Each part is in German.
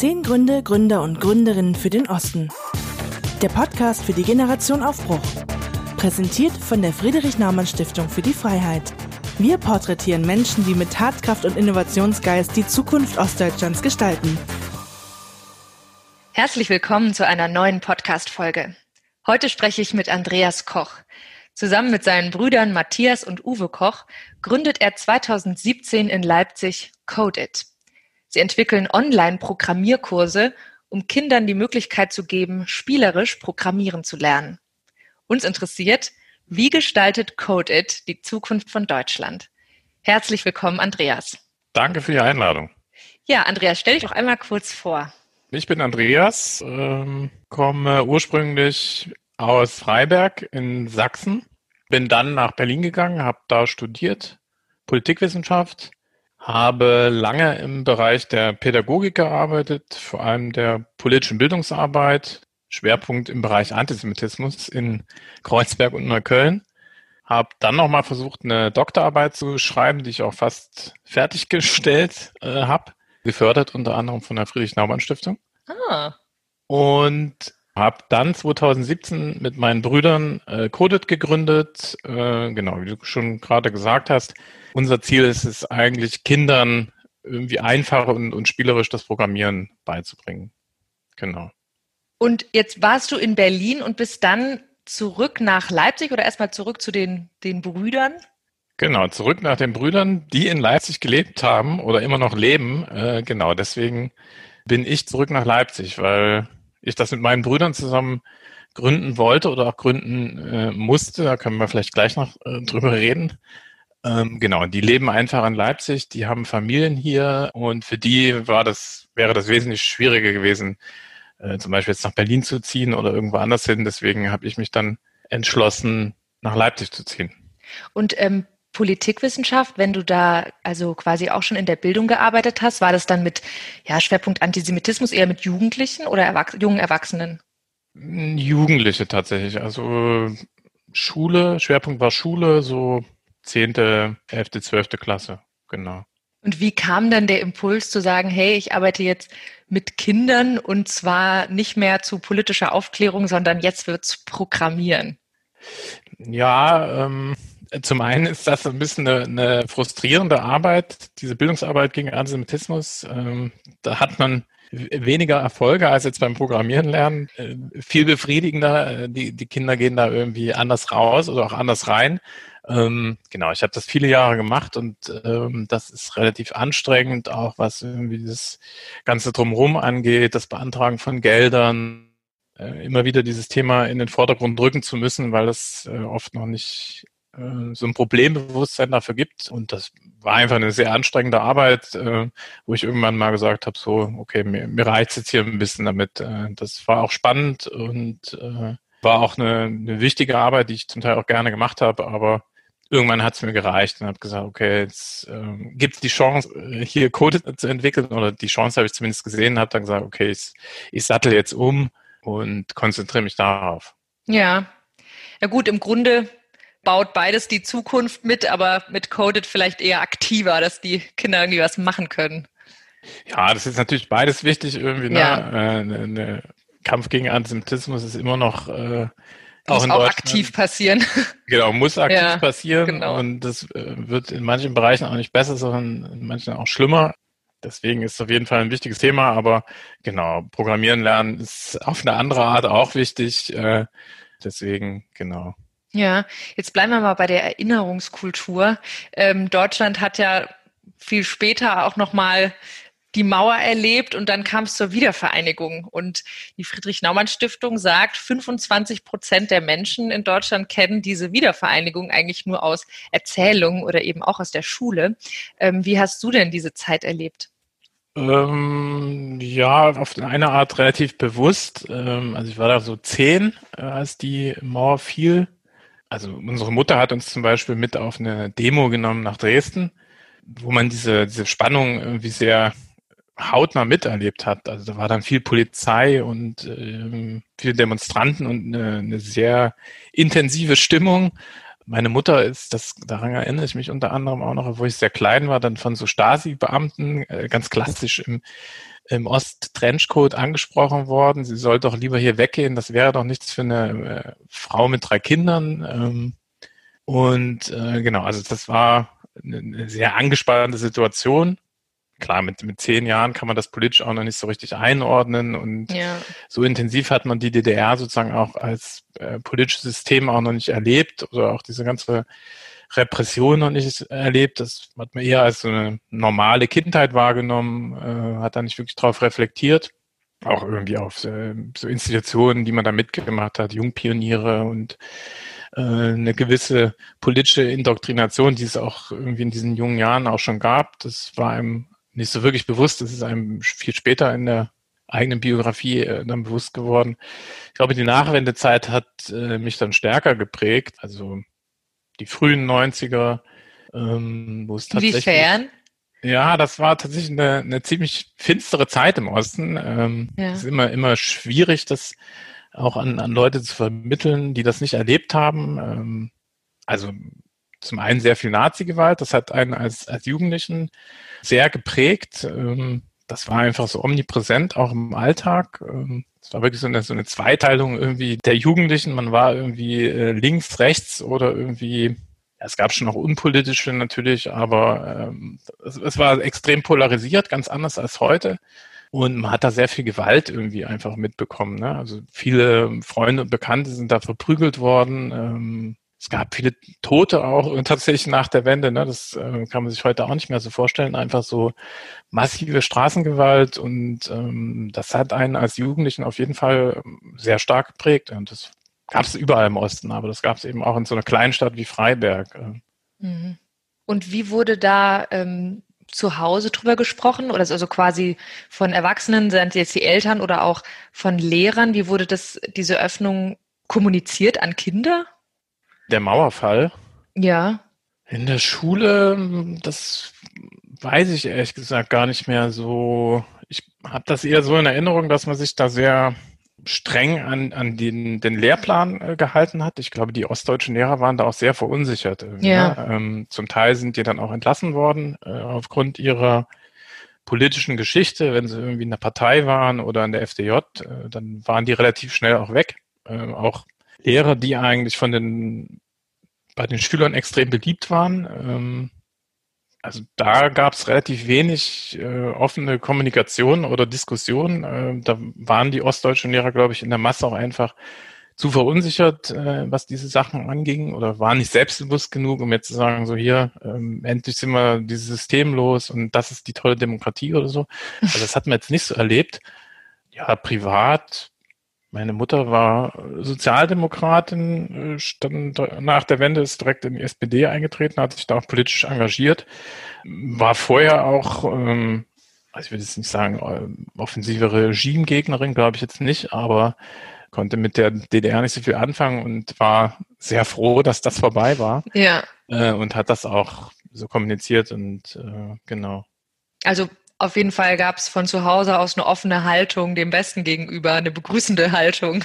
Zehn Gründe, Gründer und Gründerinnen für den Osten. Der Podcast für die Generation Aufbruch. Präsentiert von der Friedrich-Naumann-Stiftung für die Freiheit. Wir porträtieren Menschen, die mit Tatkraft und Innovationsgeist die Zukunft Ostdeutschlands gestalten. Herzlich willkommen zu einer neuen Podcast-Folge. Heute spreche ich mit Andreas Koch. Zusammen mit seinen Brüdern Matthias und Uwe Koch gründet er 2017 in Leipzig Codeit. Sie entwickeln Online-Programmierkurse, um Kindern die Möglichkeit zu geben, spielerisch programmieren zu lernen. Uns interessiert, wie gestaltet Codeit die Zukunft von Deutschland? Herzlich willkommen, Andreas. Danke für die Einladung. Ja, Andreas, stell dich doch einmal kurz vor. Ich bin Andreas, ähm, komme ursprünglich aus Freiberg in Sachsen, bin dann nach Berlin gegangen, habe da studiert, Politikwissenschaft, habe lange im Bereich der Pädagogik gearbeitet, vor allem der politischen Bildungsarbeit, Schwerpunkt im Bereich Antisemitismus in Kreuzberg und Neukölln. Habe dann nochmal versucht, eine Doktorarbeit zu schreiben, die ich auch fast fertiggestellt äh, habe, gefördert unter anderem von der Friedrich-Naumann-Stiftung. Ah. Und habe dann 2017 mit meinen Brüdern äh, Coded gegründet. Äh, genau, wie du schon gerade gesagt hast. Unser Ziel ist es eigentlich, Kindern irgendwie einfach und, und spielerisch das Programmieren beizubringen. Genau. Und jetzt warst du in Berlin und bist dann zurück nach Leipzig oder erstmal zurück zu den, den Brüdern? Genau, zurück nach den Brüdern, die in Leipzig gelebt haben oder immer noch leben. Äh, genau, deswegen bin ich zurück nach Leipzig, weil ich das mit meinen Brüdern zusammen gründen wollte oder auch gründen äh, musste. Da können wir vielleicht gleich noch äh, drüber reden. Ähm, genau, die leben einfach in Leipzig, die haben Familien hier und für die war das, wäre das wesentlich schwieriger gewesen, äh, zum Beispiel jetzt nach Berlin zu ziehen oder irgendwo anders hin. Deswegen habe ich mich dann entschlossen, nach Leipzig zu ziehen. Und ähm, Politikwissenschaft, wenn du da also quasi auch schon in der Bildung gearbeitet hast, war das dann mit ja, Schwerpunkt Antisemitismus eher mit Jugendlichen oder Erwachs jungen Erwachsenen? Jugendliche tatsächlich. Also Schule, Schwerpunkt war Schule, so zehnte, elfte, zwölfte Klasse, genau. Und wie kam dann der Impuls zu sagen, hey, ich arbeite jetzt mit Kindern und zwar nicht mehr zu politischer Aufklärung, sondern jetzt wird's Programmieren? Ja, ähm, zum einen ist das ein bisschen eine, eine frustrierende Arbeit, diese Bildungsarbeit gegen Antisemitismus. Ähm, da hat man weniger Erfolge als jetzt beim Programmieren lernen. Äh, viel befriedigender. Äh, die, die Kinder gehen da irgendwie anders raus oder auch anders rein. Ähm, genau, ich habe das viele Jahre gemacht und ähm, das ist relativ anstrengend, auch was irgendwie das Ganze drumherum angeht, das Beantragen von Geldern, äh, immer wieder dieses Thema in den Vordergrund drücken zu müssen, weil äh, oft noch nicht so ein Problembewusstsein dafür gibt. Und das war einfach eine sehr anstrengende Arbeit, äh, wo ich irgendwann mal gesagt habe, so, okay, mir, mir reicht jetzt hier ein bisschen damit. Äh, das war auch spannend und äh, war auch eine, eine wichtige Arbeit, die ich zum Teil auch gerne gemacht habe, aber irgendwann hat es mir gereicht und habe gesagt, okay, jetzt äh, gibt es die Chance, äh, hier Code zu entwickeln oder die Chance habe ich zumindest gesehen, habe dann gesagt, okay, ich, ich sattel jetzt um und konzentriere mich darauf. Ja. Ja gut, im Grunde baut beides die Zukunft mit, aber mit Coded vielleicht eher aktiver, dass die Kinder irgendwie was machen können. Ja, das ist natürlich beides wichtig irgendwie. Ne? Ja. Äh, ne, ne Kampf gegen Antisemitismus ist immer noch äh, auch, muss auch aktiv passieren. Genau, muss aktiv ja, passieren genau. und das äh, wird in manchen Bereichen auch nicht besser, sondern in manchen auch schlimmer. Deswegen ist es auf jeden Fall ein wichtiges Thema, aber genau, Programmieren lernen ist auf eine andere Art auch wichtig. Äh, deswegen, genau. Ja, jetzt bleiben wir mal bei der Erinnerungskultur. Ähm, Deutschland hat ja viel später auch nochmal die Mauer erlebt und dann kam es zur Wiedervereinigung. Und die Friedrich-Naumann-Stiftung sagt, 25 Prozent der Menschen in Deutschland kennen diese Wiedervereinigung eigentlich nur aus Erzählungen oder eben auch aus der Schule. Ähm, wie hast du denn diese Zeit erlebt? Ähm, ja, auf eine Art relativ bewusst. Ähm, also ich war da so zehn, äh, als die Mauer fiel also unsere Mutter hat uns zum Beispiel mit auf eine Demo genommen nach Dresden, wo man diese, diese Spannung irgendwie sehr hautnah miterlebt hat. Also da war dann viel Polizei und äh, viele Demonstranten und eine, eine sehr intensive Stimmung. Meine Mutter ist, das daran erinnere ich mich unter anderem auch noch, wo ich sehr klein war, dann von so Stasi-Beamten, äh, ganz klassisch im im Ost-Trenchcoat angesprochen worden. Sie soll doch lieber hier weggehen. Das wäre doch nichts für eine äh, Frau mit drei Kindern. Ähm, und äh, genau, also das war eine sehr angespannte Situation. Klar, mit, mit zehn Jahren kann man das politisch auch noch nicht so richtig einordnen und ja. so intensiv hat man die DDR sozusagen auch als äh, politisches System auch noch nicht erlebt oder auch diese ganze Repression noch nicht erlebt. Das hat man eher als so eine normale Kindheit wahrgenommen, äh, hat da nicht wirklich drauf reflektiert. Auch irgendwie auf äh, so Institutionen, die man da mitgemacht hat, Jungpioniere und äh, eine gewisse politische Indoktrination, die es auch irgendwie in diesen jungen Jahren auch schon gab. Das war einem nicht so wirklich bewusst. Das ist einem viel später in der eigenen Biografie äh, dann bewusst geworden. Ich glaube, die Nachwendezeit hat äh, mich dann stärker geprägt. Also die frühen 90er, ähm, wo es tatsächlich. Inwiefern? Ja, das war tatsächlich eine, eine ziemlich finstere Zeit im Osten. Ähm, ja. Es ist immer, immer schwierig, das auch an, an Leute zu vermitteln, die das nicht erlebt haben. Ähm, also zum einen sehr viel Nazi-Gewalt, das hat einen als, als Jugendlichen sehr geprägt. Ähm, das war einfach so omnipräsent, auch im Alltag. Ähm, es war wirklich so eine, so eine Zweiteilung irgendwie der Jugendlichen. Man war irgendwie äh, links, rechts oder irgendwie, ja, es gab schon noch unpolitische natürlich, aber ähm, es, es war extrem polarisiert, ganz anders als heute. Und man hat da sehr viel Gewalt irgendwie einfach mitbekommen. Ne? Also viele Freunde und Bekannte sind da verprügelt worden. Ähm, es gab viele Tote auch tatsächlich nach der Wende. Ne? Das äh, kann man sich heute auch nicht mehr so vorstellen. Einfach so massive Straßengewalt und ähm, das hat einen als Jugendlichen auf jeden Fall ähm, sehr stark geprägt. Und das gab es überall im Osten, aber das gab es eben auch in so einer Kleinstadt wie Freiberg. Äh. Mhm. Und wie wurde da ähm, zu Hause drüber gesprochen? Oder also quasi von Erwachsenen, sind jetzt die Eltern oder auch von Lehrern? Wie wurde das, diese Öffnung kommuniziert an Kinder? Der Mauerfall. Ja. In der Schule, das weiß ich ehrlich gesagt gar nicht mehr so. Ich habe das eher so in Erinnerung, dass man sich da sehr streng an, an den, den Lehrplan äh, gehalten hat. Ich glaube, die ostdeutschen Lehrer waren da auch sehr verunsichert. Äh, ja. Ne? Ähm, zum Teil sind die dann auch entlassen worden äh, aufgrund ihrer politischen Geschichte. Wenn sie irgendwie in der Partei waren oder in der FDJ, äh, dann waren die relativ schnell auch weg. Äh, auch Lehrer, die eigentlich von den bei den Schülern extrem beliebt waren. Ähm, also da gab es relativ wenig äh, offene Kommunikation oder Diskussion. Äh, da waren die ostdeutschen Lehrer, glaube ich, in der Masse auch einfach zu verunsichert, äh, was diese Sachen anging, oder waren nicht selbstbewusst genug, um jetzt zu sagen, so hier, ähm, endlich sind wir dieses System los und das ist die tolle Demokratie oder so. Also das hat man jetzt nicht so erlebt. Ja, privat meine Mutter war Sozialdemokratin, stand nach der Wende ist direkt in die SPD eingetreten, hat sich da auch politisch engagiert, war vorher auch, ähm, also ich würde jetzt nicht sagen, äh, offensive Regimegegnerin, glaube ich jetzt nicht, aber konnte mit der DDR nicht so viel anfangen und war sehr froh, dass das vorbei war. Ja. Äh, und hat das auch so kommuniziert und äh, genau. Also auf jeden Fall gab es von zu Hause aus eine offene Haltung dem Westen gegenüber, eine begrüßende Haltung.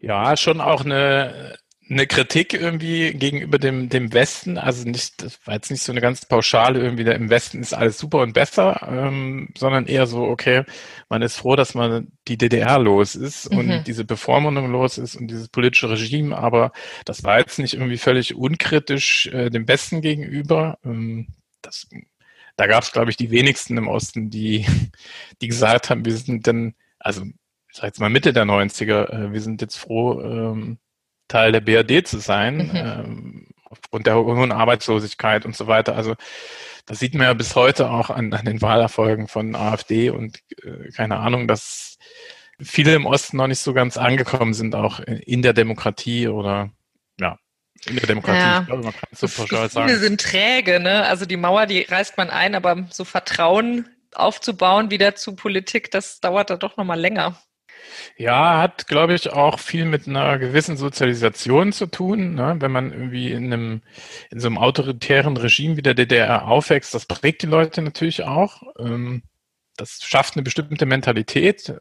Ja, schon auch eine, eine Kritik irgendwie gegenüber dem, dem Westen. Also nicht, das war jetzt nicht so eine ganz pauschale irgendwie, im Westen ist alles super und besser, ähm, sondern eher so, okay, man ist froh, dass man die DDR los ist mhm. und diese Bevormundung los ist und dieses politische Regime, aber das war jetzt nicht irgendwie völlig unkritisch äh, dem Westen gegenüber. Ähm, das da gab es, glaube ich, die wenigsten im Osten, die, die gesagt haben, wir sind dann, also ich sag jetzt mal Mitte der 90er, äh, wir sind jetzt froh, ähm, Teil der BRD zu sein, mhm. ähm, aufgrund der hohen Arbeitslosigkeit und so weiter. Also das sieht man ja bis heute auch an, an den Wahlerfolgen von AfD und äh, keine Ahnung, dass viele im Osten noch nicht so ganz angekommen sind, auch in der Demokratie oder in der Demokratie, ja. ich glaube, man kann es so pauschal sagen. sind träge, ne? Also die Mauer, die reißt man ein, aber so Vertrauen aufzubauen wieder zu Politik, das dauert da doch nochmal länger. Ja, hat, glaube ich, auch viel mit einer gewissen Sozialisation zu tun. Ne? Wenn man irgendwie in einem, in so einem autoritären Regime wie der DDR aufwächst, das prägt die Leute natürlich auch. Ähm, das schafft eine bestimmte Mentalität.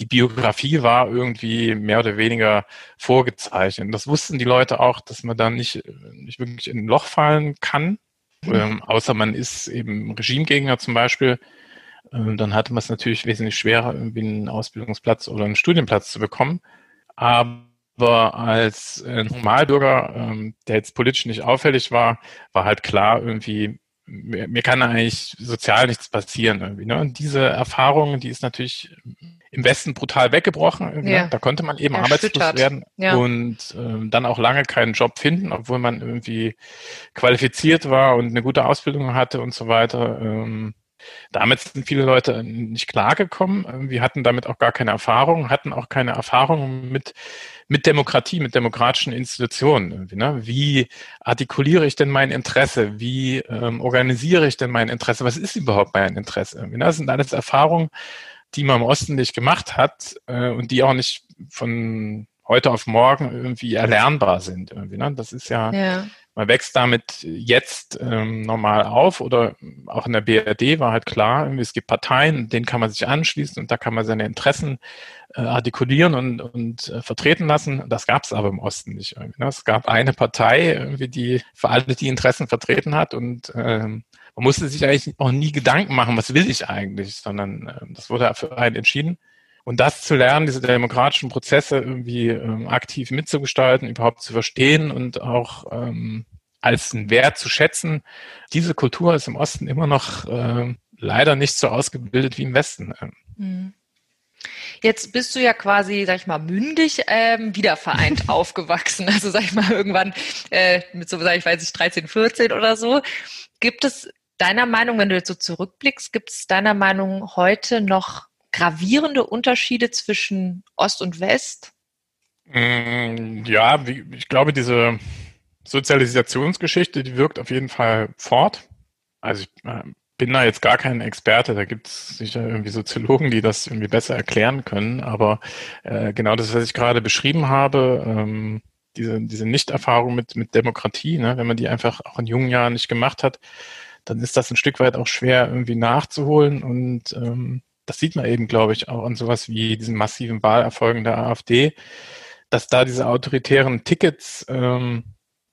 Ähm, die Biografie war irgendwie mehr oder weniger vorgezeichnet. Das wussten die Leute auch, dass man da nicht, nicht wirklich in ein Loch fallen kann, mhm. ähm, außer man ist eben Regimegegner zum Beispiel. äh, dann hatte man es natürlich wesentlich schwerer, irgendwie einen Ausbildungsplatz oder einen Studienplatz zu bekommen. Aber als äh, Normalbürger, ähm, der jetzt politisch nicht auffällig war, war halt klar irgendwie, mir, mir kann eigentlich sozial nichts passieren irgendwie. Ne? Und diese Erfahrung, die ist natürlich im Westen brutal weggebrochen. Ne? Ja. Da konnte man eben arbeitslos werden ja. und äh, dann auch lange keinen Job finden, obwohl man irgendwie qualifiziert war und eine gute Ausbildung hatte und so weiter. Ähm, damit sind viele Leute nicht klargekommen. Wir hatten damit auch gar keine Erfahrung, hatten auch keine Erfahrung mit, mit Demokratie, mit demokratischen Institutionen. Ne? Wie artikuliere ich denn mein Interesse? Wie ähm, organisiere ich denn mein Interesse? Was ist überhaupt mein Interesse? Ne? Das sind alles Erfahrungen, die man im Osten nicht gemacht hat äh, und die auch nicht von heute auf morgen irgendwie erlernbar sind. Irgendwie, ne? Das ist ja, ja, man wächst damit jetzt ähm, normal auf oder auch in der BRD war halt klar, es gibt Parteien, denen kann man sich anschließen und da kann man seine Interessen äh, artikulieren und, und äh, vertreten lassen. Das gab es aber im Osten nicht. Irgendwie, ne? Es gab eine Partei, irgendwie, die für alle die Interessen vertreten hat und ähm, man musste sich eigentlich auch nie Gedanken machen, was will ich eigentlich, sondern äh, das wurde für einen entschieden. Und das zu lernen, diese demokratischen Prozesse irgendwie ähm, aktiv mitzugestalten, überhaupt zu verstehen und auch ähm, als einen Wert zu schätzen, diese Kultur ist im Osten immer noch äh, leider nicht so ausgebildet wie im Westen. Mhm. Jetzt bist du ja quasi, sag ich mal, mündig ähm, wiedervereint aufgewachsen. Also sag ich mal irgendwann äh, mit so, sag ich weiß ich, 13, 14 oder so. Gibt es deiner Meinung, wenn du jetzt so zurückblickst, gibt es deiner Meinung heute noch gravierende Unterschiede zwischen Ost und West? Mm, ja, ich glaube, diese Sozialisationsgeschichte, die wirkt auf jeden Fall fort. Also ich äh, bin da jetzt gar kein Experte, da gibt es sicher irgendwie Soziologen, die das irgendwie besser erklären können, aber äh, genau das, was ich gerade beschrieben habe, ähm, diese, diese Nichterfahrung mit, mit Demokratie, ne, wenn man die einfach auch in jungen Jahren nicht gemacht hat, dann ist das ein Stück weit auch schwer irgendwie nachzuholen. Und ähm, das sieht man eben, glaube ich, auch an sowas wie diesen massiven Wahlerfolgen der AfD, dass da diese autoritären Tickets ähm,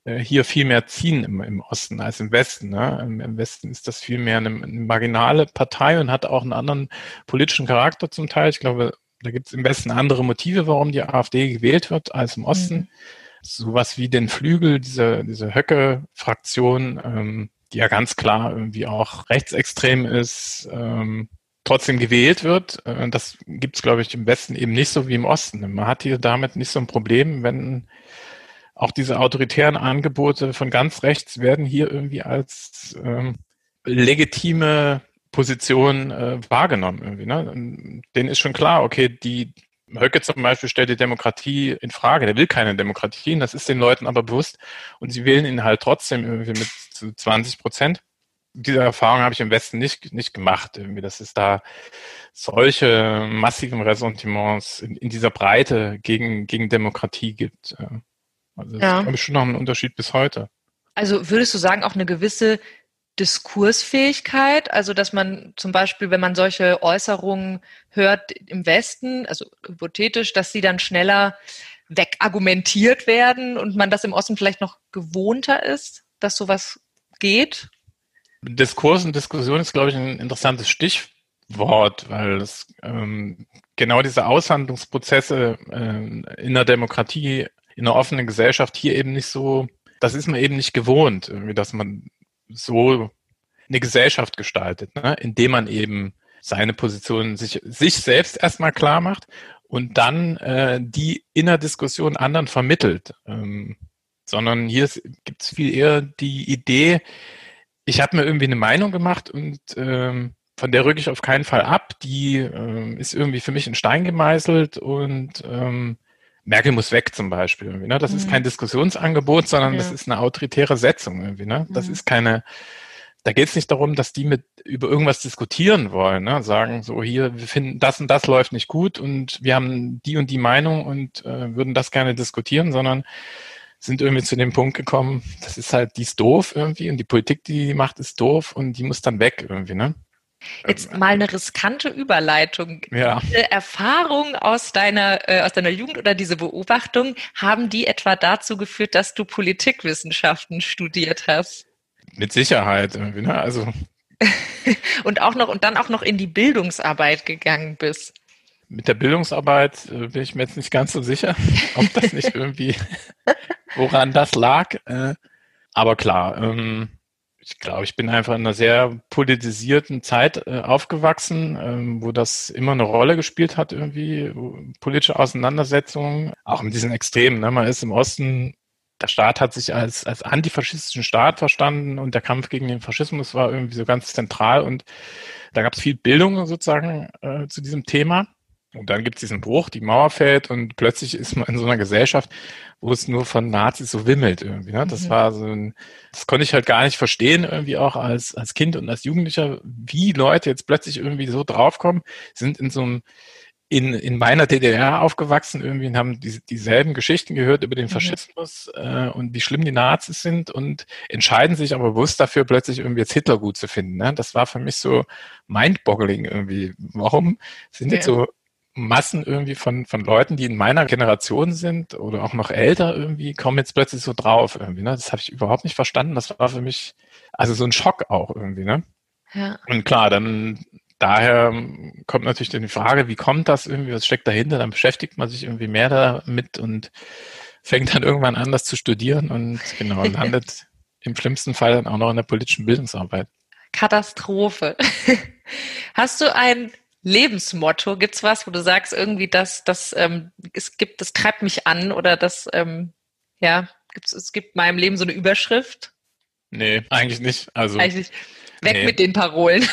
äh, hier viel mehr ziehen im, im Osten als im Westen. Ne? Im, Im, Westen ist das viel mehr eine, eine, marginale Partei und hat auch einen anderen politischen Charakter zum Teil. Ich glaube, da gibt es im Westen andere Motive, warum die AfD gewählt wird als im Osten. Mhm. Sowas wie den Flügel, diese, diese Höcke-Fraktion, ähm, die ja ganz klar irgendwie auch rechtsextrem ist, ähm, trotzdem gewählt wird. Äh, das gibt es, glaube ich, im Westen eben nicht so wie im Osten. Man hat hier damit nicht so ein Problem, wenn auch diese autoritären Angebote von ganz rechts werden hier irgendwie als ähm, legitime Position äh, wahrgenommen. Irgendwie, ne? Denen ist schon klar, okay, die Höcke zum Beispiel stellt die Demokratie in Frage. Der will keine Demokratie, das ist den Leuten aber bewusst. Und sie wählen ihn halt trotzdem irgendwie mit zu 20 Prozent. Diese Erfahrung habe ich im Westen nicht, nicht gemacht, irgendwie, dass es da solche massiven Ressentiments in, in dieser Breite gegen, gegen Demokratie gibt. Also das ja. ist, glaube ich, schon noch ein Unterschied bis heute. Also würdest du sagen, auch eine gewisse Diskursfähigkeit, also dass man zum Beispiel, wenn man solche Äußerungen hört im Westen, also hypothetisch, dass sie dann schneller wegargumentiert werden und man das im Osten vielleicht noch gewohnter ist, dass sowas geht? Diskurs und Diskussion ist, glaube ich, ein interessantes Stichwort, weil es ähm, genau diese Aushandlungsprozesse äh, in der Demokratie, in einer offenen Gesellschaft hier eben nicht so, das ist man eben nicht gewohnt, dass man so eine Gesellschaft gestaltet, ne? indem man eben seine Position sich, sich selbst erstmal klar macht und dann äh, die in der Diskussion anderen vermittelt. Ähm, sondern hier gibt es viel eher die Idee, ich habe mir irgendwie eine Meinung gemacht und ähm, von der rücke ich auf keinen Fall ab. Die ähm, ist irgendwie für mich in Stein gemeißelt und ähm, Merkel muss weg zum Beispiel. Ne? Das mhm. ist kein Diskussionsangebot, sondern ja. das ist eine autoritäre Setzung. Irgendwie, ne? Das mhm. ist keine, da geht es nicht darum, dass die mit über irgendwas diskutieren wollen, ne? sagen so hier, wir finden das und das läuft nicht gut und wir haben die und die Meinung und äh, würden das gerne diskutieren, sondern sind irgendwie zu dem Punkt gekommen, das ist halt, die ist doof irgendwie und die Politik, die die macht, ist doof und die muss dann weg irgendwie, ne? Jetzt mal eine riskante Überleitung. Ja. Diese Erfahrung aus deiner, äh, aus deiner Jugend oder diese Beobachtung, haben die etwa dazu geführt, dass du Politikwissenschaften studiert hast? Mit Sicherheit irgendwie, ne? Also und auch noch und dann auch noch in die Bildungsarbeit gegangen bist. Mit der Bildungsarbeit äh, bin ich mir jetzt nicht ganz so sicher, ob das nicht irgendwie, woran das lag. Äh, aber klar, ähm, ich glaube, ich bin einfach in einer sehr politisierten Zeit äh, aufgewachsen, ähm, wo das immer eine Rolle gespielt hat, irgendwie politische Auseinandersetzungen, auch mit diesen Extremen. Ne? Man ist im Osten, der Staat hat sich als, als antifaschistischen Staat verstanden und der Kampf gegen den Faschismus war irgendwie so ganz zentral und da gab es viel Bildung sozusagen äh, zu diesem Thema. Und dann gibt es diesen Bruch, die Mauer fällt und plötzlich ist man in so einer Gesellschaft, wo es nur von Nazis so wimmelt irgendwie. Ne? Das mhm. war so ein, das konnte ich halt gar nicht verstehen, irgendwie auch als, als Kind und als Jugendlicher, wie Leute jetzt plötzlich irgendwie so draufkommen, sind in so einem, in, in meiner DDR aufgewachsen irgendwie und haben die, dieselben Geschichten gehört über den mhm. Faschismus äh, und wie schlimm die Nazis sind und entscheiden sich aber bewusst dafür, plötzlich irgendwie jetzt Hitler gut zu finden. Ne? Das war für mich so mindboggling irgendwie. Warum sind jetzt so Massen irgendwie von, von Leuten, die in meiner Generation sind oder auch noch älter irgendwie, kommen jetzt plötzlich so drauf irgendwie. Ne? Das habe ich überhaupt nicht verstanden. Das war für mich also so ein Schock auch irgendwie. Ne? Ja. Und klar, dann daher kommt natürlich dann die Frage, wie kommt das irgendwie, was steckt dahinter? Dann beschäftigt man sich irgendwie mehr damit und fängt dann irgendwann an, das zu studieren und genau landet im schlimmsten Fall dann auch noch in der politischen Bildungsarbeit. Katastrophe. Hast du ein Lebensmotto? Gibt's was, wo du sagst, irgendwie, das, das, ähm, es gibt, das treibt mich an oder das, ähm, ja, gibt's, es gibt meinem Leben so eine Überschrift? Nee, eigentlich nicht. Also eigentlich weg nee. mit den Parolen.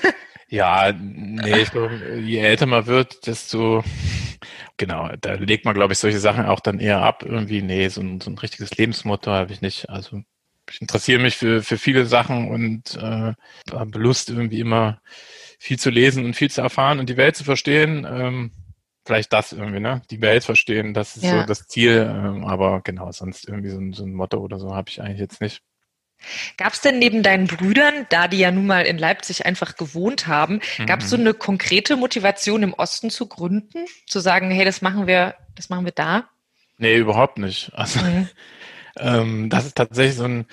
ja, nee, ich glaube, je älter man wird, desto genau, da legt man, glaube ich, solche Sachen auch dann eher ab. Irgendwie, nee, so ein, so ein richtiges Lebensmotto habe ich nicht. Also ich interessiere mich für, für viele Sachen und äh, habe Lust irgendwie immer viel zu lesen und viel zu erfahren und die Welt zu verstehen. Ähm, vielleicht das irgendwie, ne? Die Welt verstehen, das ist ja. so das Ziel. Ähm, aber genau, sonst irgendwie so ein, so ein Motto oder so habe ich eigentlich jetzt nicht. Gab es denn neben deinen Brüdern, da die ja nun mal in Leipzig einfach gewohnt haben, mhm. gab es so eine konkrete Motivation im Osten zu gründen? Zu sagen, hey, das machen wir, das machen wir da? Nee, überhaupt nicht. Also mhm. ähm, das ist tatsächlich so ein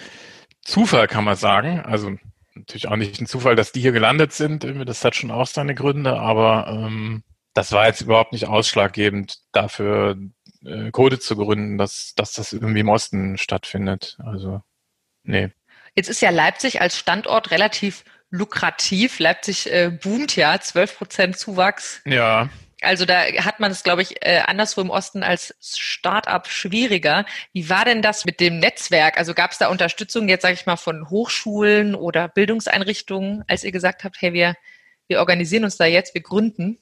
Zufall, kann man sagen. Also natürlich auch nicht ein Zufall, dass die hier gelandet sind. Das hat schon auch seine Gründe, aber ähm, das war jetzt überhaupt nicht ausschlaggebend dafür, äh, Code zu gründen, dass, dass das irgendwie im Osten stattfindet. Also, nee. Jetzt ist ja Leipzig als Standort relativ lukrativ. Leipzig äh, boomt ja, 12 Prozent Zuwachs. Ja. Also da hat man es, glaube ich, äh, anderswo im Osten als Start-up schwieriger. Wie war denn das mit dem Netzwerk? Also gab es da Unterstützung jetzt, sage ich mal, von Hochschulen oder Bildungseinrichtungen, als ihr gesagt habt, hey, wir, wir organisieren uns da jetzt, wir gründen?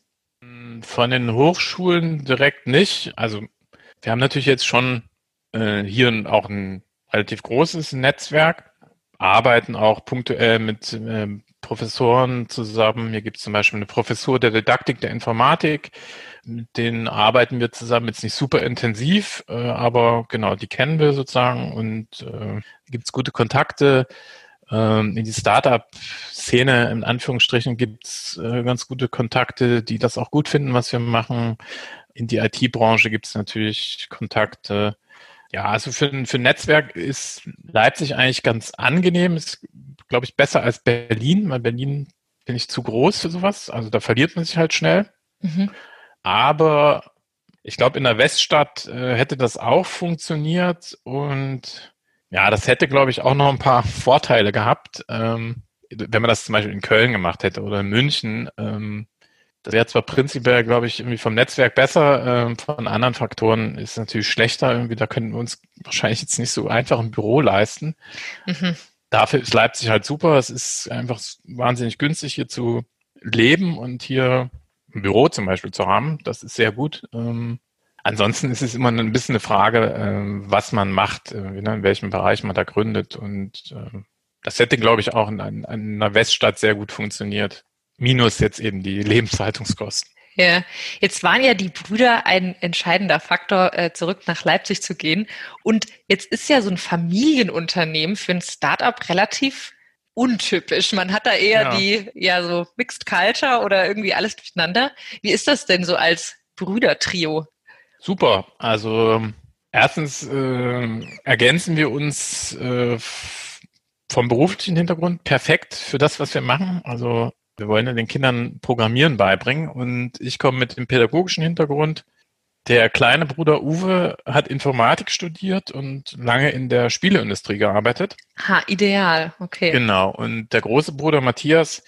Von den Hochschulen direkt nicht. Also wir haben natürlich jetzt schon äh, hier auch ein relativ großes Netzwerk, arbeiten auch punktuell mit äh, Professoren zusammen. Hier gibt es zum Beispiel eine Professur der Didaktik der Informatik. Mit denen arbeiten wir zusammen jetzt nicht super intensiv, äh, aber genau, die kennen wir sozusagen und äh, gibt es gute Kontakte. Ähm, in die Startup-Szene in Anführungsstrichen gibt es äh, ganz gute Kontakte, die das auch gut finden, was wir machen. In die IT-Branche gibt es natürlich Kontakte. Ja, also für, für ein Netzwerk ist Leipzig eigentlich ganz angenehm. Ist glaube ich, besser als Berlin, weil Berlin bin ich zu groß für sowas. Also da verliert man sich halt schnell. Mhm. Aber ich glaube, in der Weststadt äh, hätte das auch funktioniert und ja, das hätte, glaube ich, auch noch ein paar Vorteile gehabt, ähm, wenn man das zum Beispiel in Köln gemacht hätte oder in München. Ähm, das wäre zwar prinzipiell, glaube ich, irgendwie vom Netzwerk besser, ähm, von anderen Faktoren ist es natürlich schlechter. Irgendwie, da könnten wir uns wahrscheinlich jetzt nicht so einfach ein Büro leisten. Mhm dafür ist Leipzig halt super. Es ist einfach wahnsinnig günstig hier zu leben und hier ein Büro zum Beispiel zu haben. Das ist sehr gut. Ähm, ansonsten ist es immer ein bisschen eine Frage, äh, was man macht, äh, in welchem Bereich man da gründet. Und äh, das hätte, glaube ich, auch in, in einer Weststadt sehr gut funktioniert. Minus jetzt eben die Lebenshaltungskosten. Ja, jetzt waren ja die Brüder ein entscheidender Faktor, äh, zurück nach Leipzig zu gehen. Und jetzt ist ja so ein Familienunternehmen für ein Startup relativ untypisch. Man hat da eher ja. die, ja, so Mixed Culture oder irgendwie alles durcheinander. Wie ist das denn so als Brüdertrio? Super. Also erstens äh, ergänzen wir uns äh, vom beruflichen Hintergrund perfekt für das, was wir machen. Also wir wollen ja den Kindern Programmieren beibringen und ich komme mit dem pädagogischen Hintergrund. Der kleine Bruder Uwe hat Informatik studiert und lange in der Spieleindustrie gearbeitet. Ha, ideal, okay. Genau. Und der große Bruder Matthias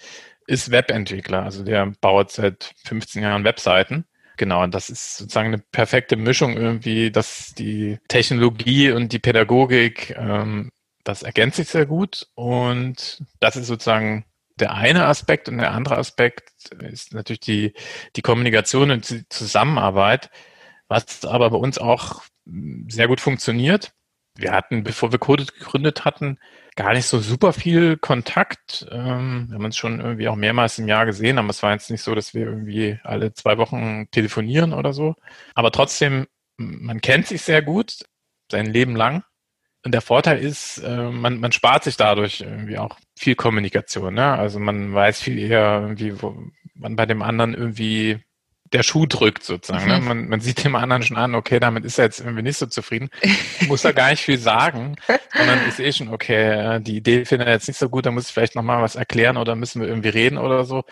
ist Webentwickler, also der baut seit 15 Jahren Webseiten. Genau, und das ist sozusagen eine perfekte Mischung irgendwie, dass die Technologie und die Pädagogik, ähm, das ergänzt sich sehr gut. Und das ist sozusagen der eine Aspekt. Und der andere Aspekt ist natürlich die, die Kommunikation und die Zusammenarbeit, was aber bei uns auch sehr gut funktioniert. Wir hatten, bevor wir Code gegründet hatten, gar nicht so super viel Kontakt. Ähm, wir haben uns schon irgendwie auch mehrmals im Jahr gesehen, aber es war jetzt nicht so, dass wir irgendwie alle zwei Wochen telefonieren oder so. Aber trotzdem, man kennt sich sehr gut, sein Leben lang. Und der Vorteil ist, äh, man, man spart sich dadurch irgendwie auch viel Kommunikation. Ne? Also man weiß viel eher irgendwie, wo man bei dem anderen irgendwie der Schuh drückt sozusagen. Ne? Mhm. Ne? Man, man sieht dem anderen schon an, okay, damit ist er jetzt irgendwie nicht so zufrieden. Muss er gar nicht viel sagen, sondern ist eh schon, okay, die Idee findet er jetzt nicht so gut, da muss ich vielleicht nochmal was erklären oder müssen wir irgendwie reden oder so.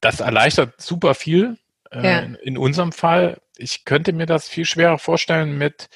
Das erleichtert super viel. Äh, ja. In unserem Fall, ich könnte mir das viel schwerer vorstellen mit,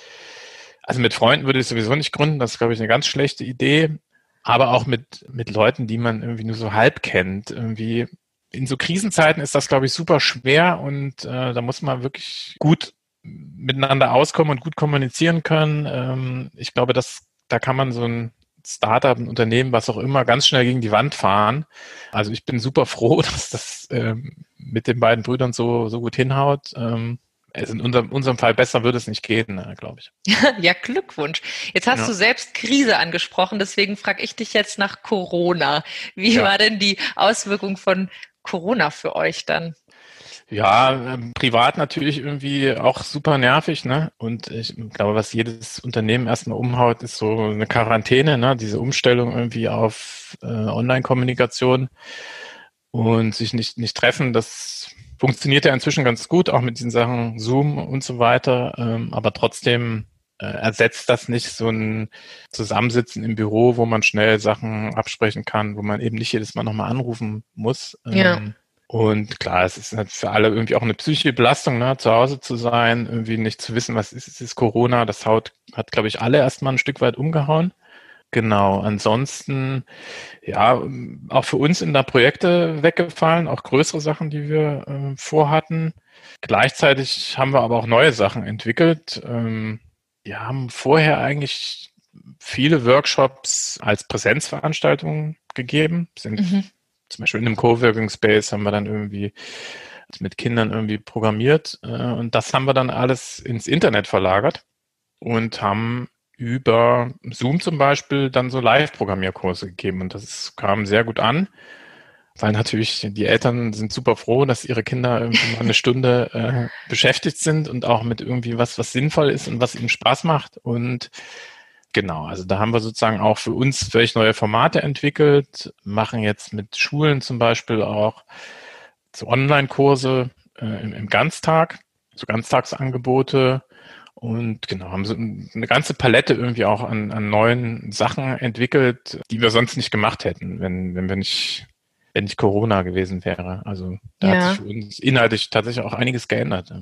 also mit Freunden würde ich sowieso nicht gründen, das ist, glaube ich, eine ganz schlechte Idee. Aber auch mit, mit Leuten, die man irgendwie nur so halb kennt. Irgendwie, in so Krisenzeiten ist das, glaube ich, super schwer und äh, da muss man wirklich gut miteinander auskommen und gut kommunizieren können. Ähm, ich glaube, dass da kann man so ein Startup, ein Unternehmen, was auch immer, ganz schnell gegen die Wand fahren. Also ich bin super froh, dass das ähm, mit den beiden Brüdern so, so gut hinhaut. Ähm, also in unserem, unserem Fall besser würde es nicht gehen, äh, glaube ich. ja, Glückwunsch. Jetzt hast ja. du selbst Krise angesprochen, deswegen frage ich dich jetzt nach Corona. Wie ja. war denn die Auswirkung von Corona für euch dann? Ja, ähm, privat natürlich irgendwie auch super nervig, ne? Und ich glaube, was jedes Unternehmen erstmal umhaut, ist so eine Quarantäne, ne? Diese Umstellung irgendwie auf äh, Online-Kommunikation und sich nicht, nicht treffen, das funktioniert ja inzwischen ganz gut, auch mit diesen Sachen Zoom und so weiter. Ähm, aber trotzdem äh, ersetzt das nicht so ein Zusammensitzen im Büro, wo man schnell Sachen absprechen kann, wo man eben nicht jedes Mal nochmal anrufen muss. Ja. Ähm, und klar, es ist halt für alle irgendwie auch eine psychische Belastung, ne, zu Hause zu sein, irgendwie nicht zu wissen, was ist, es ist Corona. Das Haut hat, glaube ich, alle erstmal ein Stück weit umgehauen. Genau, ansonsten, ja, auch für uns in der Projekte weggefallen, auch größere Sachen, die wir äh, vorhatten. Gleichzeitig haben wir aber auch neue Sachen entwickelt. Ähm, wir haben vorher eigentlich viele Workshops als Präsenzveranstaltungen gegeben. Sind mhm. zum Beispiel in einem Coworking Space haben wir dann irgendwie mit Kindern irgendwie programmiert äh, und das haben wir dann alles ins Internet verlagert und haben über Zoom zum Beispiel dann so Live-Programmierkurse gegeben und das kam sehr gut an weil natürlich die Eltern sind super froh, dass ihre Kinder irgendwie mal eine Stunde äh, beschäftigt sind und auch mit irgendwie was, was sinnvoll ist und was ihnen Spaß macht. Und genau, also da haben wir sozusagen auch für uns völlig neue Formate entwickelt, machen jetzt mit Schulen zum Beispiel auch so Online-Kurse äh, im, im Ganztag, so Ganztagsangebote. Und genau, haben so eine ganze Palette irgendwie auch an, an neuen Sachen entwickelt, die wir sonst nicht gemacht hätten, wenn, wenn wir nicht wenn nicht Corona gewesen wäre. Also da ja. hat sich für uns inhaltlich tatsächlich auch einiges geändert.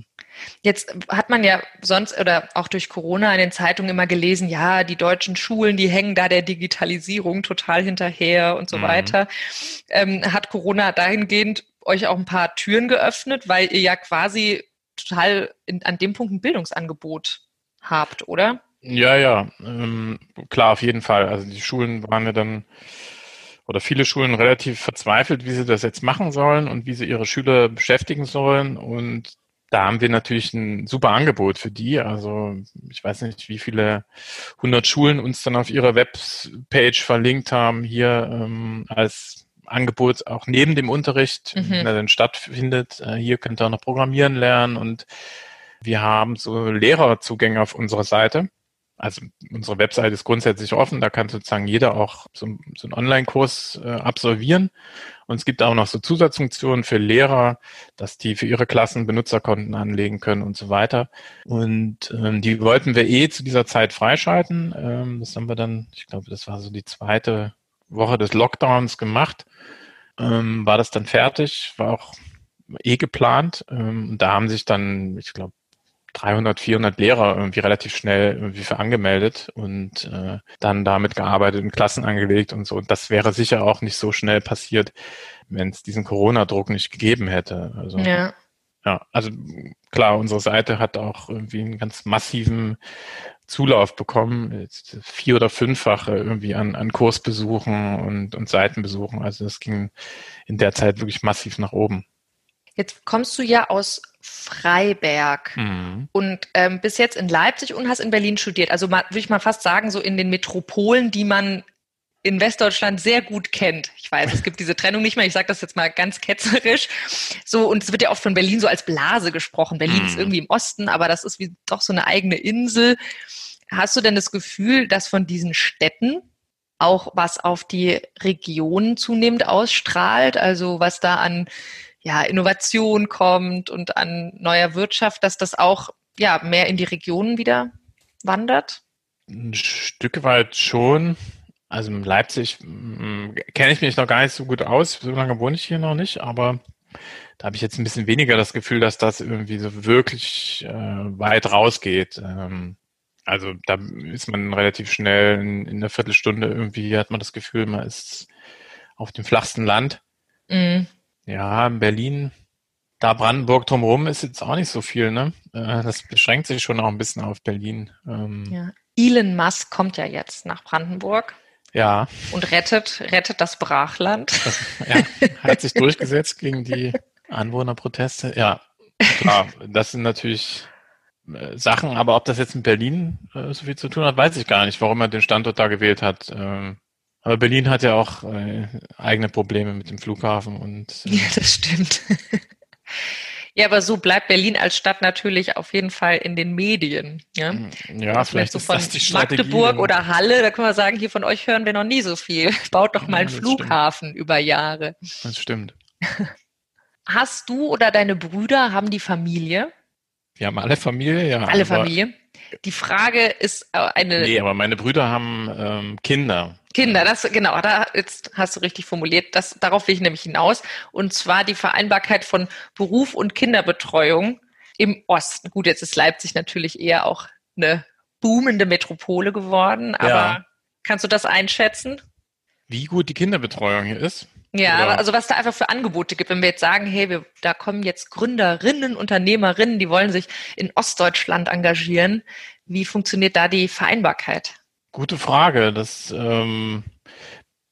Jetzt hat man ja sonst oder auch durch Corona in den Zeitungen immer gelesen, ja, die deutschen Schulen, die hängen da der Digitalisierung total hinterher und so mhm. weiter. Ähm, hat Corona dahingehend euch auch ein paar Türen geöffnet, weil ihr ja quasi total in, an dem Punkt ein Bildungsangebot habt, oder? Ja, ja, ähm, klar, auf jeden Fall. Also die Schulen waren ja dann oder viele Schulen relativ verzweifelt, wie sie das jetzt machen sollen und wie sie ihre Schüler beschäftigen sollen. Und da haben wir natürlich ein super Angebot für die. Also ich weiß nicht, wie viele hundert Schulen uns dann auf ihrer Webpage verlinkt haben, hier ähm, als Angebot auch neben dem Unterricht, mhm. wenn er dann stattfindet. Äh, hier könnt ihr auch noch programmieren lernen und wir haben so Lehrerzugänge auf unserer Seite also unsere Webseite ist grundsätzlich offen, da kann sozusagen jeder auch so, so einen Online-Kurs äh, absolvieren. Und es gibt auch noch so Zusatzfunktionen für Lehrer, dass die für ihre Klassen Benutzerkonten anlegen können und so weiter. Und ähm, die wollten wir eh zu dieser Zeit freischalten. Ähm, das haben wir dann, ich glaube, das war so die zweite Woche des Lockdowns gemacht, ähm, war das dann fertig, war auch eh geplant. Ähm, da haben sich dann, ich glaube, 300, 400 Lehrer irgendwie relativ schnell irgendwie für angemeldet und äh, dann damit gearbeitet und Klassen angelegt und so. Und das wäre sicher auch nicht so schnell passiert, wenn es diesen Corona-Druck nicht gegeben hätte. Also, ja. ja, also klar, unsere Seite hat auch irgendwie einen ganz massiven Zulauf bekommen, vier oder fünffache irgendwie an, an Kursbesuchen und, und Seitenbesuchen. Also das ging in der Zeit wirklich massiv nach oben. Jetzt kommst du ja aus Freiberg mhm. und ähm, bis jetzt in Leipzig und hast in Berlin studiert. Also würde ich mal fast sagen, so in den Metropolen, die man in Westdeutschland sehr gut kennt. Ich weiß, es gibt diese Trennung nicht mehr. Ich sage das jetzt mal ganz ketzerisch. So und es wird ja oft von Berlin so als Blase gesprochen. Berlin mhm. ist irgendwie im Osten, aber das ist wie doch so eine eigene Insel. Hast du denn das Gefühl, dass von diesen Städten auch was auf die Regionen zunehmend ausstrahlt? Also was da an ja, Innovation kommt und an neuer Wirtschaft, dass das auch ja, mehr in die Regionen wieder wandert? Ein Stück weit schon. Also in Leipzig mm, kenne ich mich noch gar nicht so gut aus. So lange wohne ich hier noch nicht, aber da habe ich jetzt ein bisschen weniger das Gefühl, dass das irgendwie so wirklich äh, weit rausgeht. Ähm, also da ist man relativ schnell in, in einer Viertelstunde irgendwie, hat man das Gefühl, man ist auf dem flachsten Land. Mhm. Ja, in Berlin, da Brandenburg drumherum ist jetzt auch nicht so viel, ne? Äh, das beschränkt sich schon auch ein bisschen auf Berlin. Ähm, ja. Elon Musk kommt ja jetzt nach Brandenburg. Ja. Und rettet, rettet das Brachland. Das, ja, hat sich durchgesetzt gegen die Anwohnerproteste. Ja, klar, das sind natürlich äh, Sachen, aber ob das jetzt in Berlin äh, so viel zu tun hat, weiß ich gar nicht, warum er den Standort da gewählt hat. Ähm, aber Berlin hat ja auch äh, eigene Probleme mit dem Flughafen und. Äh ja, das stimmt. Ja, aber so bleibt Berlin als Stadt natürlich auf jeden Fall in den Medien. Ja, hm, ja vielleicht so Strategie. Magdeburg oder Halle, da können wir sagen, hier von euch hören wir noch nie so viel. Baut doch mal einen Flughafen stimmt. über Jahre. Das stimmt. Hast du oder deine Brüder haben die Familie? Wir haben alle Familie, ja. Alle Familie. Die Frage ist äh, eine. Nee, aber meine Brüder haben ähm, Kinder. Kinder, das genau, da jetzt hast du richtig formuliert. Das, darauf will ich nämlich hinaus. Und zwar die Vereinbarkeit von Beruf und Kinderbetreuung im Osten. Gut, jetzt ist Leipzig natürlich eher auch eine boomende Metropole geworden, aber ja. kannst du das einschätzen? Wie gut die Kinderbetreuung hier ist? Ja, Oder? also was da einfach für Angebote gibt, wenn wir jetzt sagen, hey, wir, da kommen jetzt Gründerinnen, Unternehmerinnen, die wollen sich in Ostdeutschland engagieren. Wie funktioniert da die Vereinbarkeit? Gute Frage. Das ähm,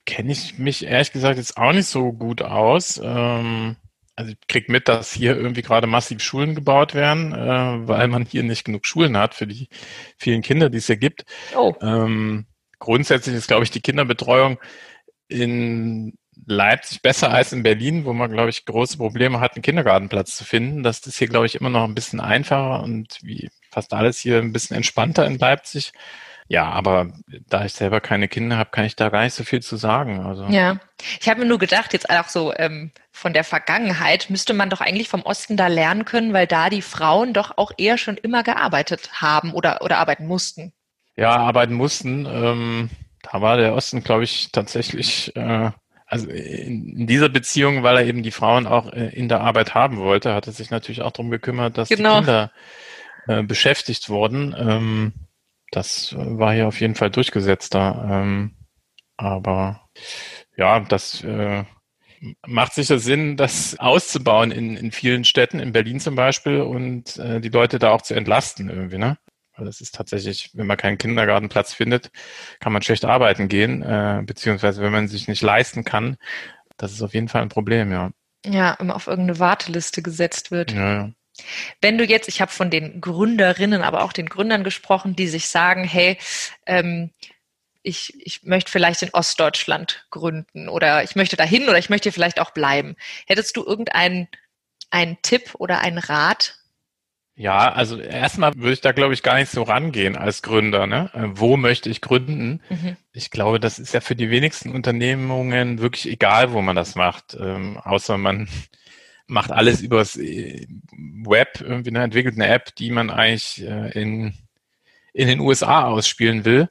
kenne ich mich ehrlich gesagt jetzt auch nicht so gut aus. Ähm, also ich krieg mit, dass hier irgendwie gerade massiv Schulen gebaut werden, äh, weil man hier nicht genug Schulen hat für die vielen Kinder, die es hier gibt. Oh. Ähm, grundsätzlich ist, glaube ich, die Kinderbetreuung in Leipzig besser als in Berlin, wo man, glaube ich, große Probleme hat, einen Kindergartenplatz zu finden. Das ist hier, glaube ich, immer noch ein bisschen einfacher und wie fast alles hier ein bisschen entspannter in Leipzig. Ja, aber da ich selber keine Kinder habe, kann ich da gar nicht so viel zu sagen. Also. Ja, ich habe mir nur gedacht, jetzt auch so ähm, von der Vergangenheit müsste man doch eigentlich vom Osten da lernen können, weil da die Frauen doch auch eher schon immer gearbeitet haben oder, oder arbeiten mussten. Ja, arbeiten mussten. Ähm, da war der Osten, glaube ich, tatsächlich äh, also in, dieser Beziehung, weil er eben die Frauen auch äh, in der Arbeit haben wollte, hat er sich natürlich auch darum gekümmert, dass genau. die Kinder äh, beschäftigt wurden. Ähm, das war hier auf jeden Fall durchgesetzter. Ähm, aber ja, das äh, macht sicher Sinn, das auszubauen in, in vielen Städten, in Berlin zum Beispiel, und äh, die Leute da auch zu entlasten irgendwie, ne? Weil das ist tatsächlich, wenn man keinen Kindergartenplatz findet, kann man schlecht arbeiten gehen, äh, beziehungsweise wenn man sich nicht leisten kann, das ist auf jeden Fall ein Problem, ja. Ja, man auf irgendeine Warteliste gesetzt wird. Ja, ja. Wenn du jetzt, ich habe von den Gründerinnen, aber auch den Gründern gesprochen, die sich sagen, hey, ähm, ich, ich möchte vielleicht in Ostdeutschland gründen oder ich möchte dahin oder ich möchte vielleicht auch bleiben. Hättest du irgendeinen einen Tipp oder einen Rat, ja, also erstmal würde ich da, glaube ich, gar nicht so rangehen als Gründer. Ne? Äh, wo möchte ich gründen? Mhm. Ich glaube, das ist ja für die wenigsten Unternehmungen wirklich egal, wo man das macht. Ähm, außer man macht alles übers äh, Web, irgendwie ne, entwickelt eine App, die man eigentlich äh, in, in den USA ausspielen will.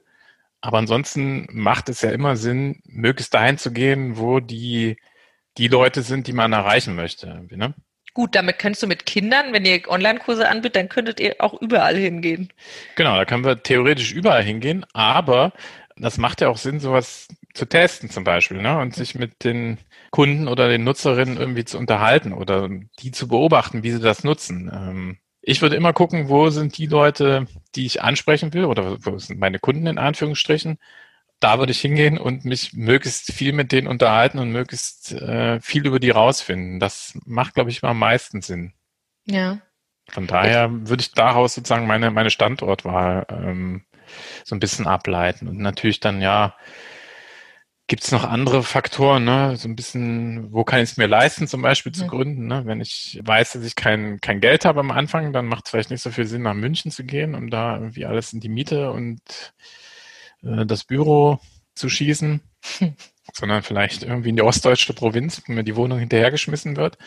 Aber ansonsten macht es ja immer Sinn, möglichst dahin zu gehen, wo die, die Leute sind, die man erreichen möchte. Ne? Gut, damit könntest du mit Kindern, wenn ihr Online-Kurse anbietet, dann könntet ihr auch überall hingehen. Genau, da können wir theoretisch überall hingehen, aber das macht ja auch Sinn, sowas zu testen zum Beispiel, ne? Und sich mit den Kunden oder den Nutzerinnen irgendwie zu unterhalten oder die zu beobachten, wie sie das nutzen. Ähm, ich würde immer gucken, wo sind die Leute, die ich ansprechen will oder wo sind meine Kunden in Anführungsstrichen. Da würde ich hingehen und mich möglichst viel mit denen unterhalten und möglichst äh, viel über die rausfinden. Das macht, glaube ich, immer am meisten Sinn. Ja. Von daher würde ich daraus sozusagen meine, meine Standortwahl ähm, so ein bisschen ableiten. Und natürlich dann, ja, gibt es noch andere Faktoren, ne? So ein bisschen, wo kann ich es mir leisten, zum Beispiel zu gründen, ne? Wenn ich weiß, dass ich kein, kein Geld habe am Anfang, dann macht es vielleicht nicht so viel Sinn, nach München zu gehen, um da irgendwie alles in die Miete und äh, das Büro zu schießen, sondern vielleicht irgendwie in die ostdeutsche Provinz, wo mir die Wohnung hinterhergeschmissen wird.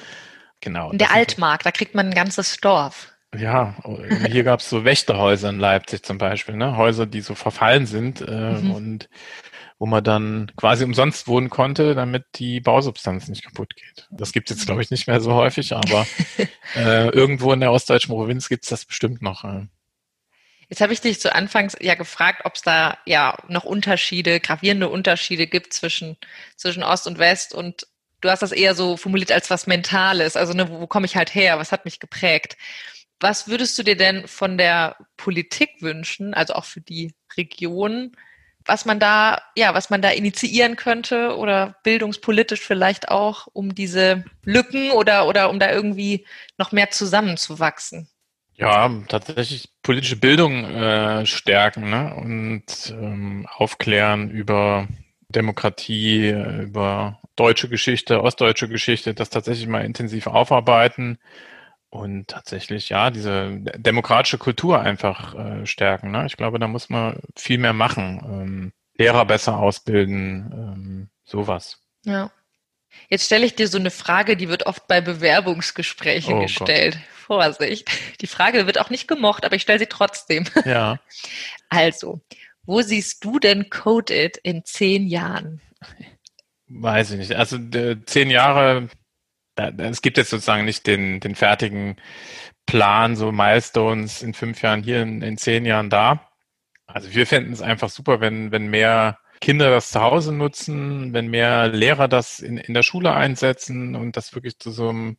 Genau. In der Altmark, da kriegt man ein ganzes Dorf. Ja, hier gab es so Wächterhäuser in Leipzig zum Beispiel, ne? Häuser, die so verfallen sind äh, mhm. und wo man dann quasi umsonst wohnen konnte, damit die Bausubstanz nicht kaputt geht. Das gibt es jetzt, glaube ich, nicht mehr so häufig, aber äh, irgendwo in der ostdeutschen Provinz gibt es das bestimmt noch. Äh. Jetzt habe ich dich zu Anfangs ja gefragt, ob es da ja noch Unterschiede, gravierende Unterschiede gibt zwischen, zwischen Ost und West und du hast das eher so formuliert als was Mentales, also ne, wo, wo komme ich halt her, was hat mich geprägt. Was würdest du dir denn von der Politik wünschen, also auch für die Region, was man da, ja, was man da initiieren könnte oder bildungspolitisch vielleicht auch, um diese Lücken oder, oder um da irgendwie noch mehr zusammenzuwachsen? Ja, tatsächlich politische Bildung äh, stärken ne? und ähm, aufklären über Demokratie, über deutsche Geschichte, ostdeutsche Geschichte, das tatsächlich mal intensiv aufarbeiten und tatsächlich, ja, diese demokratische Kultur einfach äh, stärken. Ne? Ich glaube, da muss man viel mehr machen. Ähm, Lehrer besser ausbilden, ähm, sowas. Ja. Jetzt stelle ich dir so eine Frage, die wird oft bei Bewerbungsgesprächen oh gestellt. Gott. Vorsicht. Die Frage wird auch nicht gemocht, aber ich stelle sie trotzdem. Ja. Also, wo siehst du denn Coded in zehn Jahren? Weiß ich nicht. Also zehn Jahre es gibt jetzt sozusagen nicht den, den fertigen Plan, so Milestones in fünf Jahren hier, in, in zehn Jahren da. Also wir fänden es einfach super, wenn, wenn mehr Kinder das zu Hause nutzen, wenn mehr Lehrer das in, in der Schule einsetzen und das wirklich zu so einem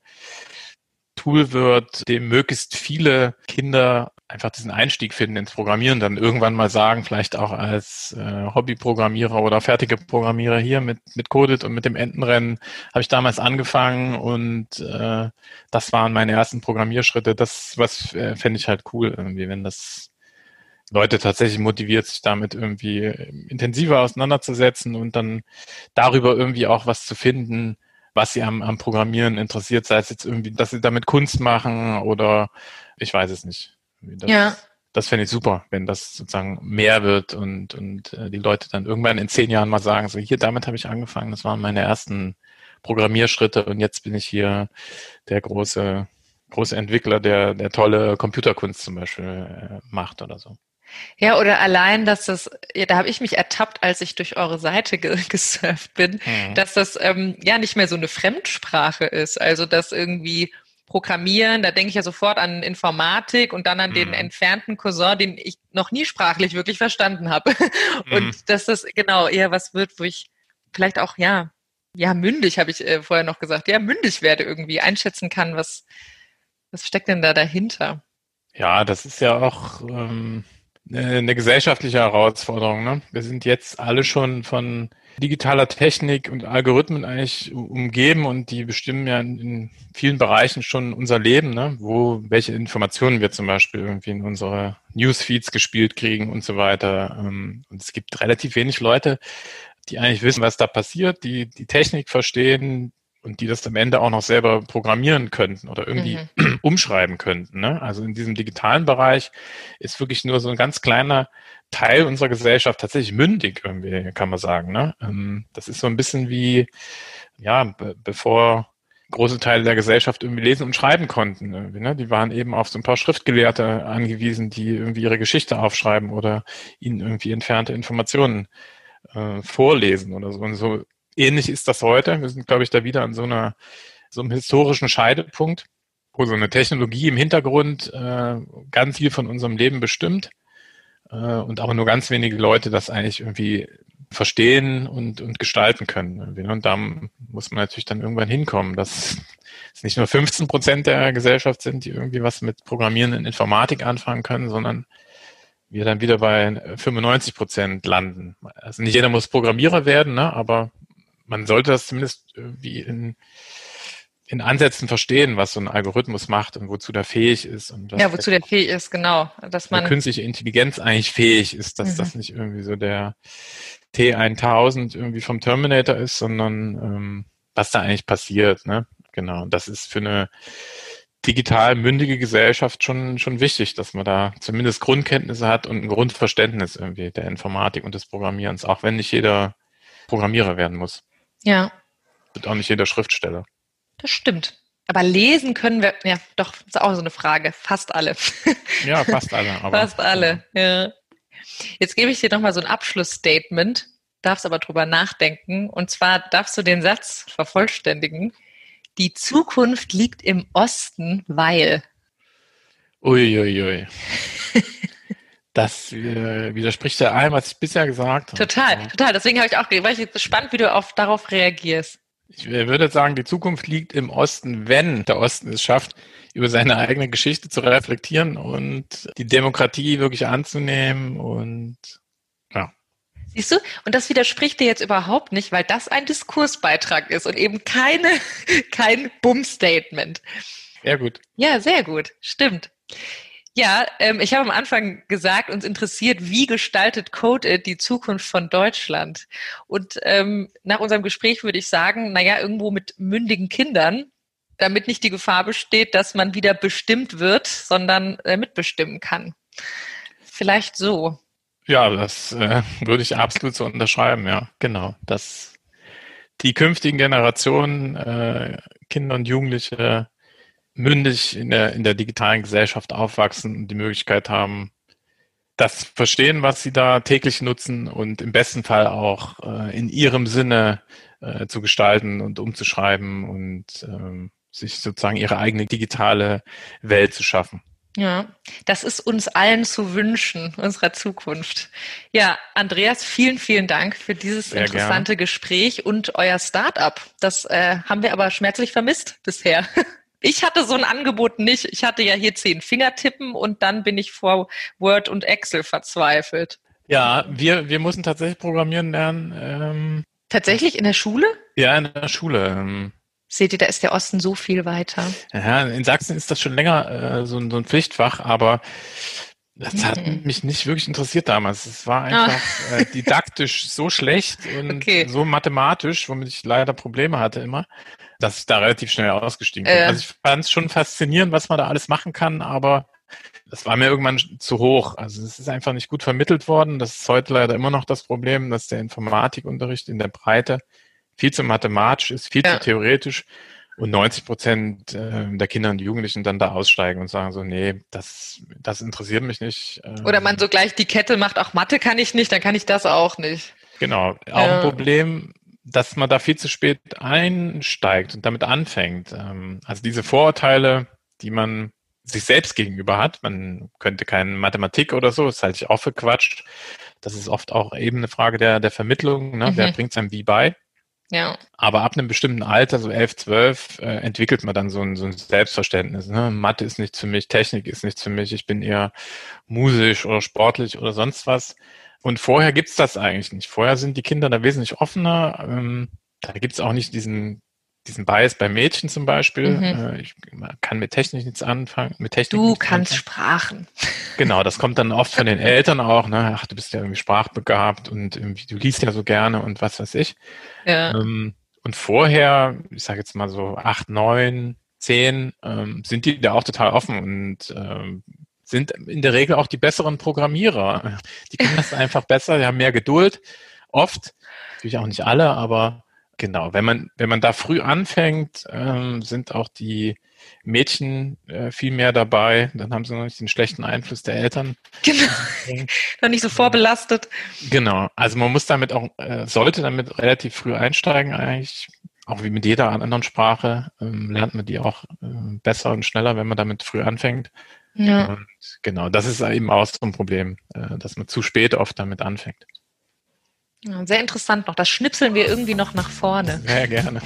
Tool wird, dem möglichst viele Kinder einfach diesen Einstieg finden ins Programmieren, dann irgendwann mal sagen, vielleicht auch als äh, Hobbyprogrammierer oder fertige Programmierer hier mit, mit Coded und mit dem Entenrennen habe ich damals angefangen und äh, das waren meine ersten Programmierschritte. Das was äh, fände ich halt cool irgendwie, wenn das Leute tatsächlich motiviert, sich damit irgendwie intensiver auseinanderzusetzen und dann darüber irgendwie auch was zu finden, was sie am, am Programmieren interessiert, sei es jetzt irgendwie, dass sie damit Kunst machen oder ich weiß es nicht. Das, ja. Das fände ich super, wenn das sozusagen mehr wird und, und äh, die Leute dann irgendwann in zehn Jahren mal sagen, so hier, damit habe ich angefangen, das waren meine ersten Programmierschritte und jetzt bin ich hier der große, große Entwickler, der, der tolle Computerkunst zum Beispiel äh, macht oder so. Ja, oder allein, dass das, ja, da habe ich mich ertappt, als ich durch eure Seite ge gesurft bin, mhm. dass das ähm, ja nicht mehr so eine Fremdsprache ist. Also dass irgendwie Programmieren, da denke ich ja sofort an Informatik und dann an den mhm. entfernten Cousin, den ich noch nie sprachlich wirklich verstanden habe. Mhm. Und dass das genau eher was wird, wo ich vielleicht auch, ja, ja, mündig, habe ich äh, vorher noch gesagt, ja, mündig werde irgendwie, einschätzen kann, was, was steckt denn da dahinter? Ja, das ist ja auch ähm, eine gesellschaftliche Herausforderung. Ne? Wir sind jetzt alle schon von digitaler Technik und Algorithmen eigentlich umgeben und die bestimmen ja in vielen Bereichen schon unser Leben, ne? wo welche Informationen wir zum Beispiel irgendwie in unsere Newsfeeds gespielt kriegen und so weiter. Ähm, und es gibt relativ wenig Leute, die eigentlich wissen, was da passiert, die die Technik verstehen, und die das am Ende auch noch selber programmieren könnten oder irgendwie mhm. umschreiben könnten. Ne? Also in diesem digitalen Bereich ist wirklich nur so ein ganz kleiner Teil unserer Gesellschaft tatsächlich mündig, irgendwie, kann man sagen. Ne? Ähm, das ist so ein bisschen wie, ja, be bevor große Teile der Gesellschaft irgendwie lesen und schreiben konnten. Irgendwie, ne? Die waren eben auf so ein paar Schriftgelehrte angewiesen, die irgendwie ihre Geschichte aufschreiben oder ihnen irgendwie entfernte Informationen äh, vorlesen oder so. Und so ähnlich ist das heute. Wir sind, glaube ich, da wieder an so einer so einem historischen Scheidepunkt, wo so eine Technologie im Hintergrund äh, ganz viel von unserem Leben bestimmt äh, und aber nur ganz wenige Leute das eigentlich irgendwie verstehen und, und gestalten können. Und da muss man natürlich dann irgendwann hinkommen, dass es nicht nur 15 Prozent der Gesellschaft sind, die irgendwie was mit Programmieren in Informatik anfangen können, sondern wir dann wieder bei 95 Prozent landen. Also nicht jeder muss Programmierer werden, ne? aber man sollte das zumindest irgendwie in, in Ansätzen verstehen, was so ein Algorithmus macht und wozu der fähig ist. Und ja, wozu der fähig ist, genau. Dass man künstliche Intelligenz eigentlich fähig ist, dass mhm. das nicht irgendwie so der T1000 irgendwie vom Terminator ist, sondern ähm, was da eigentlich passiert. Ne? Genau. Und das ist für eine digital mündige Gesellschaft schon, schon wichtig, dass man da zumindest Grundkenntnisse hat und ein Grundverständnis irgendwie der Informatik und des Programmierens, auch wenn nicht jeder Programmierer werden muss. Ja. Wird auch nicht jeder Schriftsteller. Das stimmt. Aber lesen können wir, ja, doch, ist auch so eine Frage. Fast alle. Ja, fast alle. Aber, fast alle, ja. Jetzt gebe ich dir nochmal so ein Abschlussstatement, darfst aber drüber nachdenken. Und zwar darfst du den Satz vervollständigen. Die Zukunft liegt im Osten, weil. Uiuiui. Ui, ui. Das äh, widerspricht ja allem, was ich bisher gesagt habe. Total, total. Deswegen habe ich auch, war ich gespannt, wie du auf, darauf reagierst. Ich würde sagen, die Zukunft liegt im Osten, wenn der Osten es schafft, über seine eigene Geschichte zu reflektieren und die Demokratie wirklich anzunehmen und ja. Siehst du? Und das widerspricht dir jetzt überhaupt nicht, weil das ein Diskursbeitrag ist und eben keine, kein Bumm-Statement. Sehr gut. Ja, sehr gut. Stimmt. Ja, ähm, ich habe am Anfang gesagt, uns interessiert, wie gestaltet Code die Zukunft von Deutschland? Und ähm, nach unserem Gespräch würde ich sagen, naja, irgendwo mit mündigen Kindern, damit nicht die Gefahr besteht, dass man wieder bestimmt wird, sondern äh, mitbestimmen kann. Vielleicht so. Ja, das äh, würde ich absolut so unterschreiben, ja, genau. Dass die künftigen Generationen, äh, Kinder und Jugendliche, mündig in der, in der digitalen Gesellschaft aufwachsen und die Möglichkeit haben, das verstehen, was sie da täglich nutzen und im besten Fall auch äh, in ihrem Sinne äh, zu gestalten und umzuschreiben und ähm, sich sozusagen ihre eigene digitale Welt zu schaffen. Ja, das ist uns allen zu wünschen, unserer Zukunft. Ja, Andreas, vielen, vielen Dank für dieses Sehr interessante gerne. Gespräch und euer Startup. Das äh, haben wir aber schmerzlich vermisst bisher. Ich hatte so ein Angebot nicht. Ich hatte ja hier zehn Fingertippen und dann bin ich vor Word und Excel verzweifelt. Ja, wir, wir mussten tatsächlich programmieren lernen. Ähm, tatsächlich in der Schule? Ja, in der Schule. Ähm, Seht ihr, da ist der Osten so viel weiter. Ja, in Sachsen ist das schon länger äh, so, so ein Pflichtfach, aber das hat mhm. mich nicht wirklich interessiert damals. Es war einfach ah. äh, didaktisch so schlecht und okay. so mathematisch, womit ich leider Probleme hatte immer, dass ich da relativ schnell ausgestiegen bin. Äh. Also ich fand es schon faszinierend, was man da alles machen kann, aber das war mir irgendwann zu hoch. Also es ist einfach nicht gut vermittelt worden. Das ist heute leider immer noch das Problem, dass der Informatikunterricht in der Breite viel zu mathematisch ist, viel ja. zu theoretisch und 90 Prozent äh, der Kinder und Jugendlichen dann da aussteigen und sagen so, nee, das, das interessiert mich nicht. Ähm. Oder man so gleich die Kette macht, auch Mathe kann ich nicht, dann kann ich das auch nicht. Genau, auch ja. ein Problem, dass man da viel zu spät einsteigt und damit anfängt. Ähm, also diese Vorurteile, die man sich selbst gegenüber hat, man könnte keine Mathematik oder so, das halte ich auch für Quatsch. Das ist oft auch eben eine Frage der, der Vermittlung, ne? Mhm. wer bringt es einem wie bei. Ja. Aber ab einem bestimmten Alter, so elf, zwölf, äh, entwickelt man dann so ein, so ein Selbstverständnis. Ne? Mathe ist nichts für mich, Technik ist nichts für mich, ich bin eher musisch oder sportlich oder sonst was. Und vorher gibt's das eigentlich nicht. Vorher sind die Kinder da wesentlich offener. Ähm, da gibt's auch nicht diesen, diesen Bias bei Mädchen zum Beispiel. Mhm. Äh, ich kann mit Technik nichts anfangen. Mit Technik du kannst anfangen. Sprachen. Genau, das kommt dann oft von den Eltern auch. Ne? Ach, du bist ja irgendwie sprachbegabt und irgendwie, du liest ja so gerne und was weiß ich. Ja. Ähm, und vorher, ich sage jetzt mal so acht, neun, zehn, ähm, sind die da auch total offen und ähm, sind in der Regel auch die besseren Programmierer. Die können das einfach besser, die haben mehr Geduld. Oft, natürlich auch nicht alle, aber Genau, wenn man, wenn man da früh anfängt, ähm, sind auch die Mädchen äh, viel mehr dabei, dann haben sie noch nicht den schlechten Einfluss der Eltern. Genau. Noch nicht so vorbelastet. Genau. Also man muss damit auch, äh, sollte damit relativ früh einsteigen eigentlich. Auch wie mit jeder anderen Sprache ähm, lernt man die auch äh, besser und schneller, wenn man damit früh anfängt. Ja. Und genau, das ist eben auch so ein Problem, äh, dass man zu spät oft damit anfängt. Ja, sehr interessant noch. Das schnipseln wir irgendwie noch nach vorne. Sehr gerne.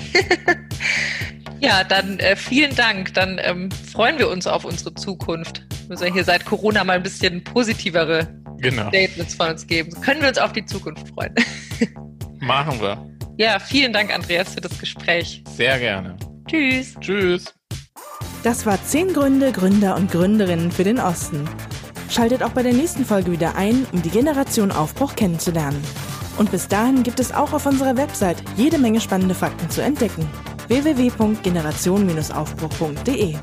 Ja, dann äh, vielen Dank. Dann ähm, freuen wir uns auf unsere Zukunft. Wir müssen ja hier seit Corona mal ein bisschen positivere genau. Statements von uns geben. Können wir uns auf die Zukunft freuen. Machen wir. Ja, vielen Dank, Andreas, für das Gespräch. Sehr gerne. Tschüss. Tschüss. Das war 10 Gründe, Gründer und Gründerinnen für den Osten. Schaltet auch bei der nächsten Folge wieder ein, um die Generation Aufbruch kennenzulernen. Und bis dahin gibt es auch auf unserer Website jede Menge spannende Fakten zu entdecken www.generation-aufbruch.de.